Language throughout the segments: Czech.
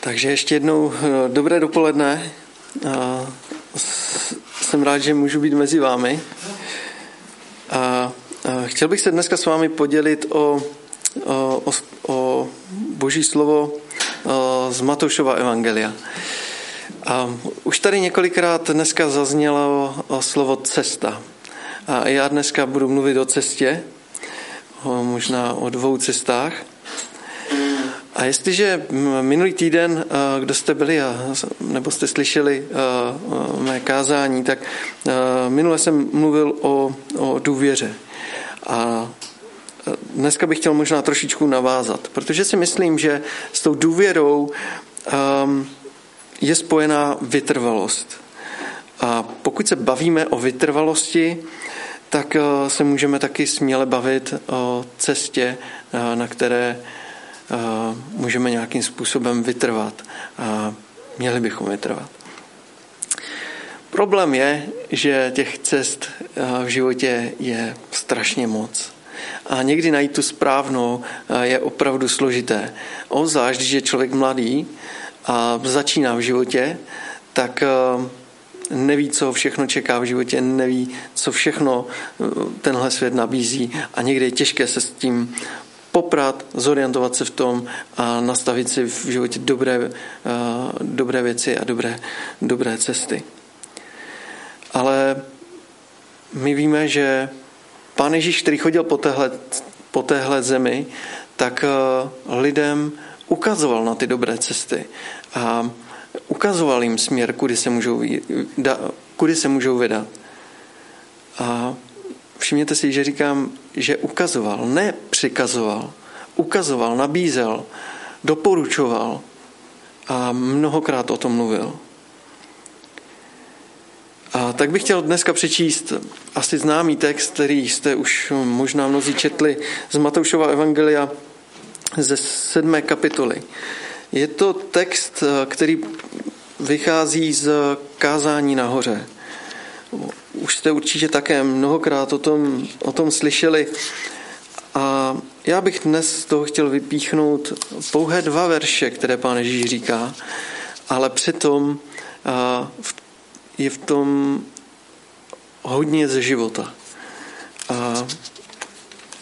Takže ještě jednou eh, dobré dopoledne. Jsem rád, že můžu být mezi vámi. A chtěl bych se dneska s vámi podělit o, o, o boží slovo z Matoušova evangelia. A už tady několikrát dneska zaznělo slovo cesta. A já dneska budu mluvit o cestě, možná o dvou cestách. A jestliže minulý týden, eh, kdo jste byli, nebo jste slyšeli eh, mé kázání, tak eh, minule jsem mluvil o, o důvěře. A dneska bych chtěl možná trošičku navázat, protože si myslím, že s tou důvěrou ehm, je spojená vytrvalost. A pokud se bavíme o vytrvalosti, tak se můžeme taky směle bavit o cestě, na které můžeme nějakým způsobem vytrvat a měli bychom vytrvat. Problém je, že těch cest v životě je strašně moc. A někdy najít tu správnou je opravdu složité. Obzvlášť, když je člověk mladý a začíná v životě, tak neví, co všechno čeká v životě, neví, co všechno tenhle svět nabízí a někdy je těžké se s tím poprat, zorientovat se v tom a nastavit si v životě dobré, uh, dobré věci a dobré, dobré cesty. Ale my víme, že Pán Ježíš, který chodil po téhle, po téhle zemi, tak uh, lidem ukazoval na ty dobré cesty a ukazoval jim směr, kudy se můžou, kudy se můžou vydat. A všimněte si, že říkám, že ukazoval, ne přikazoval. Ukazoval, nabízel, doporučoval a mnohokrát o tom mluvil. A tak bych chtěl dneska přečíst asi známý text, který jste už možná mnozí četli z Matoušova Evangelia ze sedmé kapitoly. Je to text, který vychází z kázání nahoře. Už jste určitě také mnohokrát o tom, o tom slyšeli. A já bych dnes z toho chtěl vypíchnout pouhé dva verše, které pán Ježíš říká, ale přitom je v tom hodně ze života. A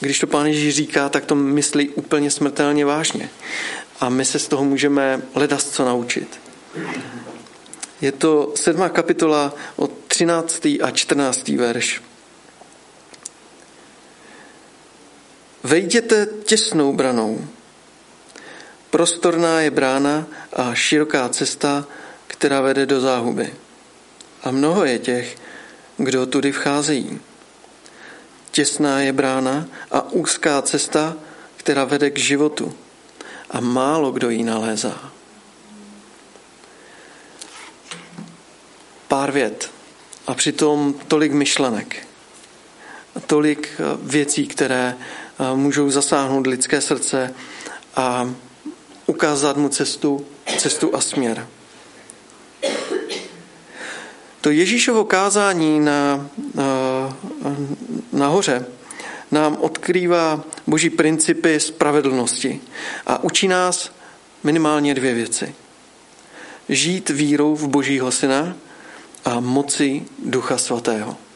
když to pán Ježíš říká, tak to myslí úplně smrtelně vážně. A my se z toho můžeme ledat co naučit. Je to sedmá kapitola od 13. a 14. verš. Vejděte těsnou branou. Prostorná je brána a široká cesta, která vede do záhuby. A mnoho je těch, kdo tudy vcházejí. Těsná je brána a úzká cesta, která vede k životu. A málo kdo ji nalézá. Pár vět a přitom tolik myšlenek. Tolik věcí, které můžou zasáhnout lidské srdce a ukázat mu cestu, cestu a směr. To Ježíšovo kázání na, na, nahoře nám odkrývá boží principy spravedlnosti a učí nás minimálně dvě věci. Žít vírou v božího syna a moci ducha svatého.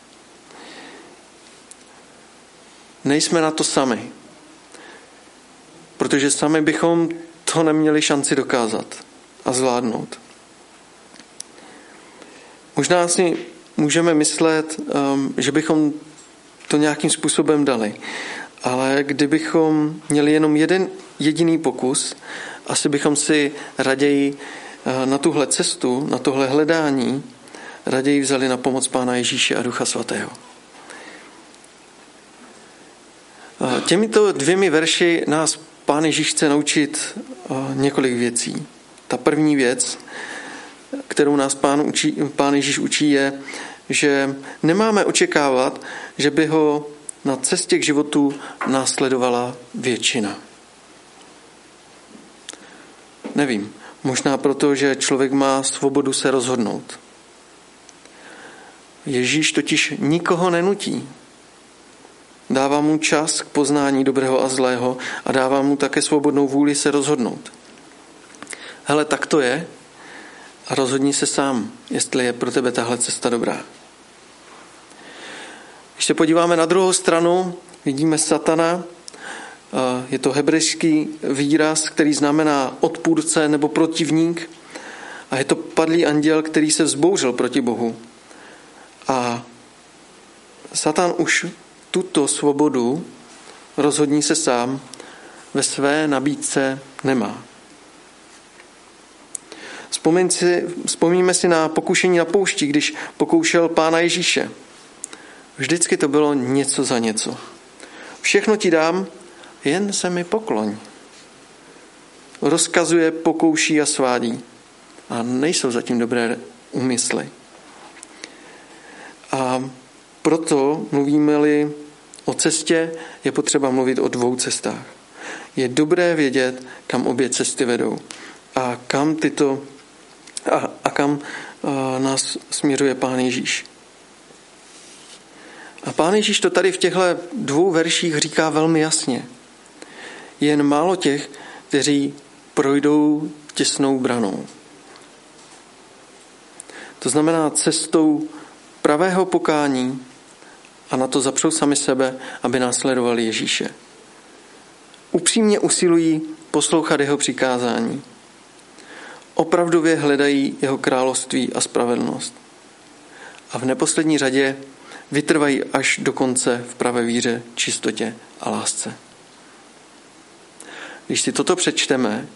nejsme na to sami. Protože sami bychom to neměli šanci dokázat a zvládnout. Možná si můžeme myslet, um, že bychom to nějakým způsobem dali. Ale kdybychom měli jenom jeden jediný pokus, asi bychom si raději uh, na tuhle cestu, na tohle hledání, raději vzali na pomoc Pána Ježíše a Ducha Svatého. Těmito dvěmi verši nás Pán Ježíš chce naučit několik věcí. Ta první věc, kterou nás Pán, učí, Pán Ježíš učí, je, že nemáme očekávat, že by ho na cestě k životu následovala většina. Nevím, možná proto, že člověk má svobodu se rozhodnout. Ježíš totiž nikoho nenutí. Dává mu čas k poznání dobrého a zlého a dává mu také svobodnou vůli se rozhodnout. hele, tak to je a rozhodni se sám, jestli je pro tebe tahle cesta dobrá. Když se podíváme na druhou stranu, vidíme satana, je to hebrejský výraz, který znamená odpůrce nebo protivník. A je to padlý anděl, který se vzbouřil proti Bohu. A Satan už tuto svobodu, rozhodní se sám, ve své nabídce nemá. Vzpomíníme si na pokušení na poušti, když pokoušel pána Ježíše. Vždycky to bylo něco za něco. Všechno ti dám, jen se mi pokloň. Rozkazuje, pokouší a svádí. A nejsou zatím dobré úmysly. Proto mluvíme-li o cestě, je potřeba mluvit o dvou cestách. Je dobré vědět, kam obě cesty vedou a kam tyto a, a kam a, nás směřuje Pán Ježíš. A Pán Ježíš to tady v těchto dvou verších říká velmi jasně jen málo těch, kteří projdou těsnou branou. To znamená cestou pravého pokání a na to zapřou sami sebe, aby následovali Ježíše. Upřímně usilují poslouchat jeho přikázání. Opravdově hledají jeho království a spravedlnost. A v neposlední řadě vytrvají až do konce v pravé víře, čistotě a lásce. Když si toto přečteme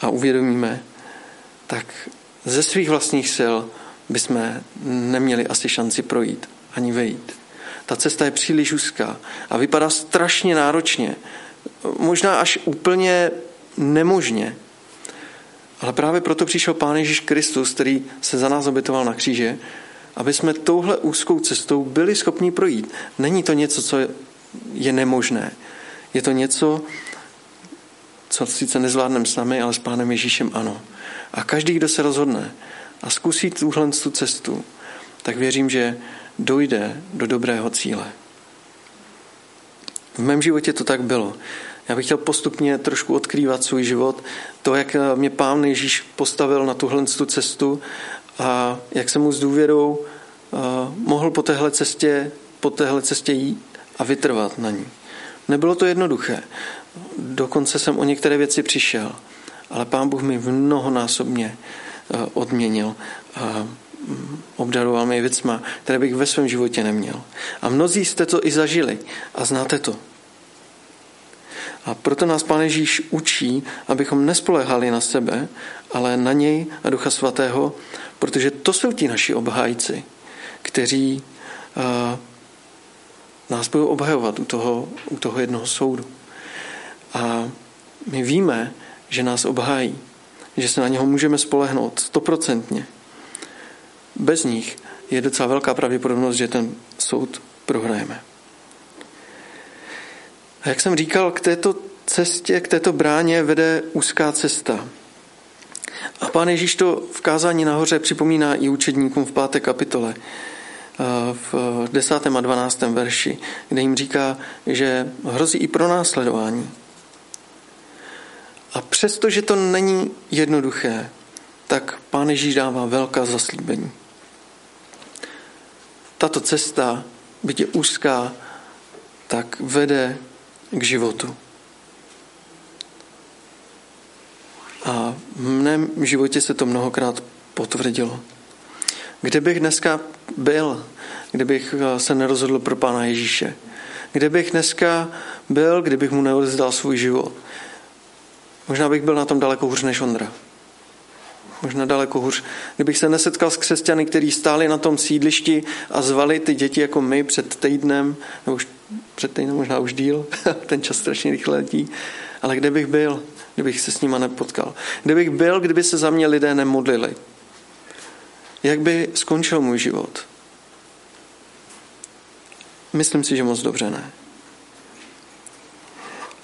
a uvědomíme, tak ze svých vlastních sil bychom neměli asi šanci projít ani vejít. Ta cesta je příliš úzká a vypadá strašně náročně, možná až úplně nemožně. Ale právě proto přišel Pán Ježíš Kristus, který se za nás obětoval na kříže, aby jsme touhle úzkou cestou byli schopni projít. Není to něco, co je nemožné. Je to něco, co sice nezvládneme s námi, ale s Pánem Ježíšem ano. A každý, kdo se rozhodne a zkusí tuhle tu cestu, tak věřím, že dojde do dobrého cíle. V mém životě to tak bylo. Já bych chtěl postupně trošku odkrývat svůj život, to, jak mě Pán Ježíš postavil na tuhle tu cestu a jak jsem mu s důvěrou mohl po téhle cestě, po téhle cestě jít a vytrvat na ní. Nebylo to jednoduché. Dokonce jsem o některé věci přišel, ale Pán Bůh mi mnohonásobně eh, odměnil mm, obdaroval mi věcma, které bych ve svém životě neměl. A mnozí jste to i zažili a znáte to. A proto nás Pán Ježíš učí, abychom nespolehali na sebe, ale na něj a Ducha Svatého, protože to jsou ti naši obhájci, kteří uh, nás budou obhajovat u toho, u toho jednoho soudu. A my víme, že nás obhájí, že se na něho můžeme spolehnout stoprocentně. Bez nich je docela velká pravděpodobnost, že ten soud prohrajeme. A jak jsem říkal, k této cestě, k této bráně vede úzká cesta. A pán Ježíš to v kázání nahoře připomíná i učedníkům v páté kapitole v 10. a 12. verši, kde jim říká, že hrozí i pro následování. A přesto, že to není jednoduché, tak Pán Ježíš dává velká zaslíbení. Tato cesta, byť je úzká, tak vede k životu. A v mém životě se to mnohokrát potvrdilo. Kde bych dneska byl, kdybych eh, se nerozhodl pro Pána Ježíše? Kde bych dneska byl, kdybych mu neodezdal svůj život? Možná bych byl na tom daleko hůř než Ondra. Možná daleko hůř. Kdybych se nesetkal s křesťany, kteří stáli na tom sídlišti a zvali ty děti jako my před týdnem, nebo už před týdnem možná už díl, ten čas strašně rychle letí. Ale kde bych byl, kdybych se s nima nepotkal? Kde bych byl, kdyby se za mě lidé nemodlili? Jak by skončil můj život? Myslím si, že moc dobře ne.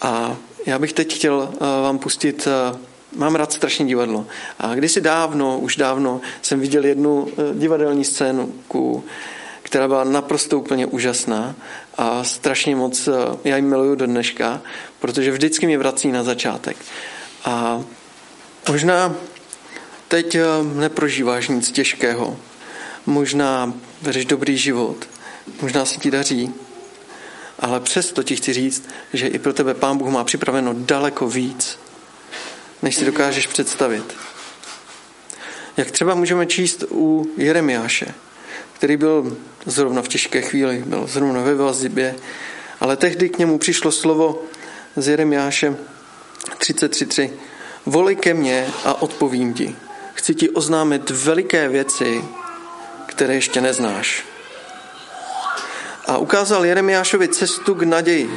A já bych teď chtěl eh, vám pustit, eh, mám rád strašně divadlo. A kdysi dávno, už dávno, jsem viděl jednu eh, divadelní scénu, která byla naprosto úplně úžasná a strašně moc, já ji miluju do dneška, protože vždycky mě vrací na začátek. A Možná teď eh, neprožíváš nic těžkého. Možná vedeš dobrý život. Možná se ti daří. Ale přesto ti chci říct, že i pro tebe Pán Bůh má připraveno daleko víc, než si dokážeš představit. Jak třeba můžeme číst u Jeremiáše, který byl zrovna v těžké chvíli, byl zrovna ve vazbě, ale tehdy k němu přišlo slovo z Jeremiáše 33.3. Volej ke mně a odpovím ti. Chci ti oznámit veliké věci, které ještě neznáš. A ukázal Jeremiášovi cestu k naději,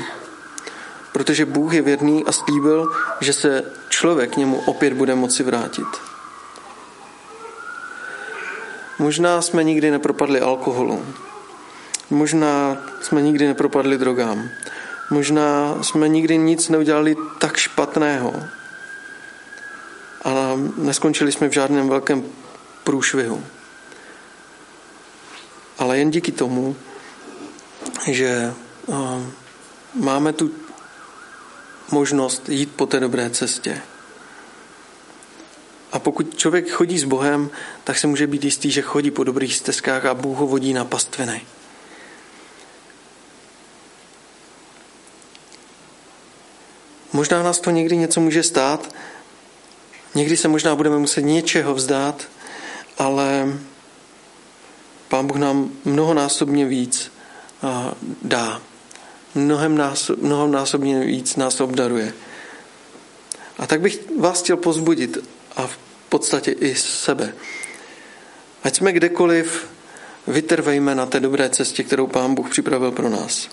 protože Bůh je věrný a slíbil, že se člověk k němu opět bude moci vrátit. Možná jsme nikdy nepropadli alkoholu. Možná jsme nikdy nepropadli drogám. Možná jsme nikdy nic neudělali tak špatného. A neskončili jsme v žádném velkém průšvihu. Ale jen díky tomu, že máme tu možnost jít po té dobré cestě. A pokud člověk chodí s Bohem, tak se může být jistý, že chodí po dobrých stezkách a Bůh ho vodí na pastviny. Možná nás to někdy něco může stát, někdy se možná budeme muset něčeho vzdát, ale Pán Bůh nám mnohonásobně víc dá. Mnohem násob, mnohonásobně víc nás obdaruje. A tak bych vás chtěl pozbudit a v podstatě i sebe. Ať jsme kdekoliv, vytrvejme na té dobré cestě, kterou Pán Bůh připravil pro nás.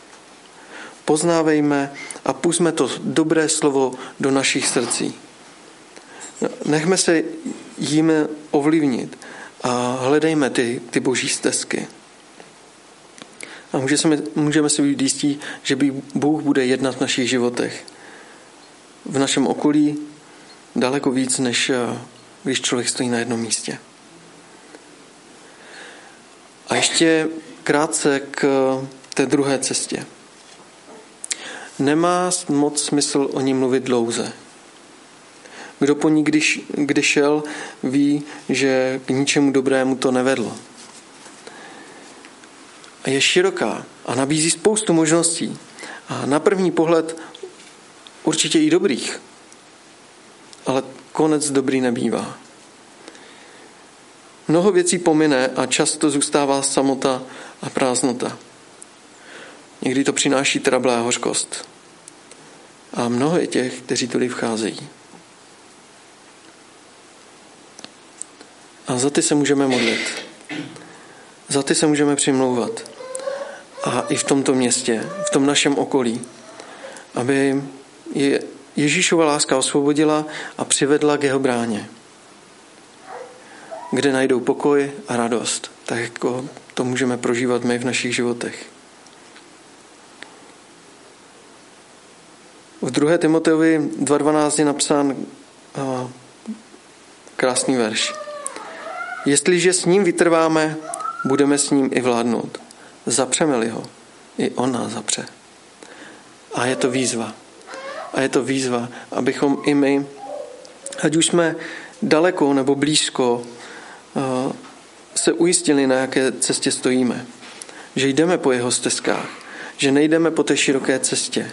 Poznávejme a pusme to dobré slovo do našich srdcí. Nechme se jim ovlivnit a hledejme ty, ty boží stezky. A můžeme, můžeme si být jistí, že Bůh bude jednat v našich životech. V našem okolí daleko víc, než eh, když člověk stojí na jednom místě. A ještě krátce k eh, té druhé cestě. Nemá moc smysl o ní mluvit dlouze. Kdo po ní, když, kdy šel, ví, že k ničemu dobrému to nevedlo. Je široká a nabízí spoustu možností. A na první pohled určitě i dobrých. Ale konec dobrý nebývá. Mnoho věcí pomine a často zůstává samota a prázdnota. Někdy to přináší trable a hořkost. A mnoho je těch, kteří tudy vcházejí. A za ty se můžeme modlit. Za ty se můžeme přimlouvat. A i v tomto městě, v tom našem okolí, aby je Ježíšova láska osvobodila a přivedla k jeho bráně, kde najdou pokoj a radost, tak jako to můžeme prožívat my v našich životech. V 2. Timoteovi 2.12 je napsán krásný verš. Jestliže s ním vytrváme, budeme s ním i vládnout. Zapřeme-li ho, i on nás zapře. A je to výzva. A je to výzva, abychom i my, ať už jsme daleko nebo blízko, se ujistili, na jaké cestě stojíme. Že jdeme po jeho stezkách. Že nejdeme po té široké cestě.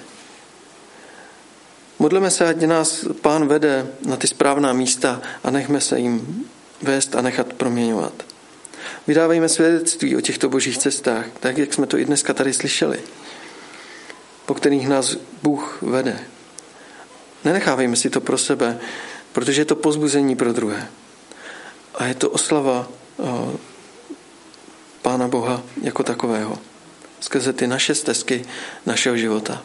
Modleme se, ať nás pán vede na ty správná místa a nechme se jim vést a nechat proměňovat. Vydávejme svědectví o těchto božích cestách, tak jak jsme to i dneska tady slyšeli, po kterých nás Bůh vede. Nenechávejme si to pro sebe, protože je to pozbuzení pro druhé. A je to oslava Pána Boha jako takového. Skrze ty naše stezky našeho života.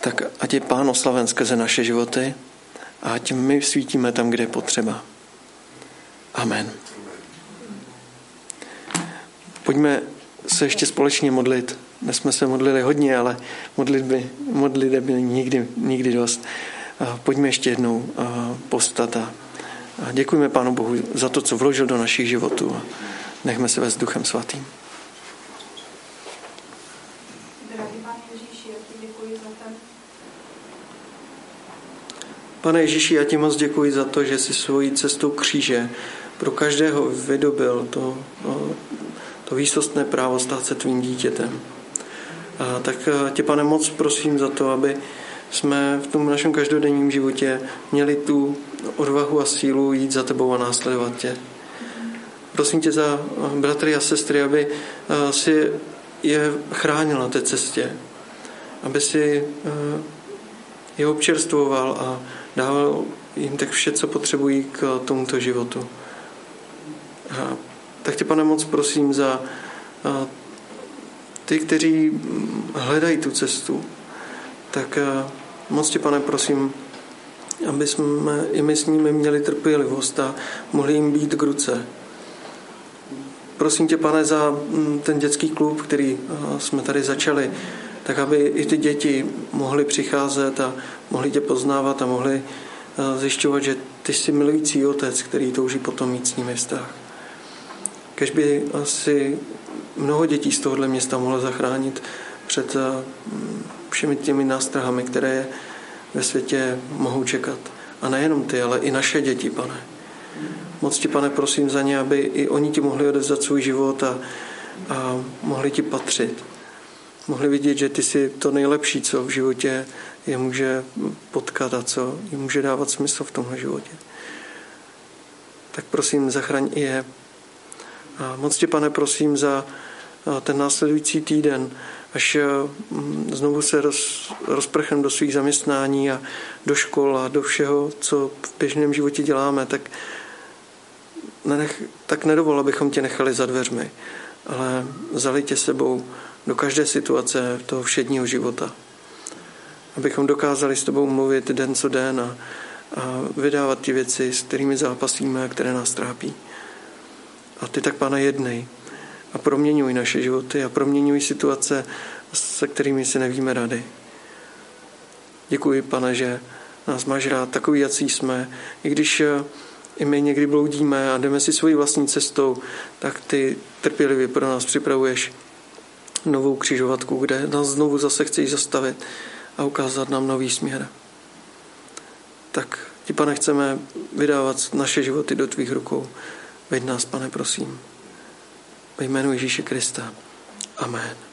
Tak ať je Pán oslaven skrze naše životy a ať my svítíme tam, kde je potřeba. Amen. Pojďme se ještě společně modlit. Dnes jsme se modlili hodně, ale modlit by, modlit by nikdy, nikdy dost. Pojďme ještě jednou postat a děkujeme Pánu Bohu za to, co vložil do našich životů. Nechme se vést Duchem Svatým. Pane Ježíši, já ti moc děkuji za to, že jsi svojí cestou kříže pro každého vydobil to, to výsostné právo stát se tvým dítětem. A tak tě, pane, moc prosím za to, aby jsme v tom našem každodenním životě měli tu odvahu a sílu jít za tebou a následovat tě. Prosím tě za bratry a sestry, aby si je chránil na té cestě, aby si je občerstvoval a dával jim tak vše, co potřebují k tomuto životu. A tak tě, pane, moc prosím za ty, kteří hledají tu cestu, tak moc tě, pane, prosím, aby jsme i my s nimi měli trpělivost a mohli jim být k ruce. Prosím tě, pane, za mm, ten dětský klub, který jsme tady začali, tak aby i ty děti mohly přicházet a mohly tě poznávat a mohly zjišťovat, že ty jsi milující otec, který touží potom mít s nimi vztah. Kež by asi mnoho dětí z tohohle města mohlo zachránit před všemi těmi nástrahami, které ve světě mohou čekat. A nejenom ty, ale i naše děti, pane. Moc ti, pane, prosím za ně, aby i oni ti mohli odevzdat svůj život a, a mohli ti patřit. Mohli vidět, že ty jsi to nejlepší, co v životě je může potkat a co jim může dávat smysl v tomhle životě. Tak prosím, zachraň i je. A moc tě, pane, prosím za ten následující týden, až znovu se roz, rozprchem do svých zaměstnání a do škol a do všeho, co v běžném životě děláme, tak, nenech, tak nedovol, abychom tě nechali za dveřmi, ale vzali tě sebou do každé situace toho všedního života. Abychom dokázali s tebou mluvit den co den a, a vydávat ty věci, s kterými zápasíme a které nás trápí. A ty tak, pane, jednej a proměňuj naše životy a proměňuj situace, se kterými si nevíme rady. Děkuji, pane, že nás máš rád takový, jací jsme. I když eh, i my někdy bloudíme a jdeme si svojí vlastní cestou, tak ty trpělivě pro nás připravuješ novou křižovatku, kde nás znovu zase chceš zastavit a ukázat nám nový směr. Tak ti, pane, chceme vydávat naše životy do tvých rukou. Veď nás, pane, prosím. Ve jménu Ježíše Krista. Amen.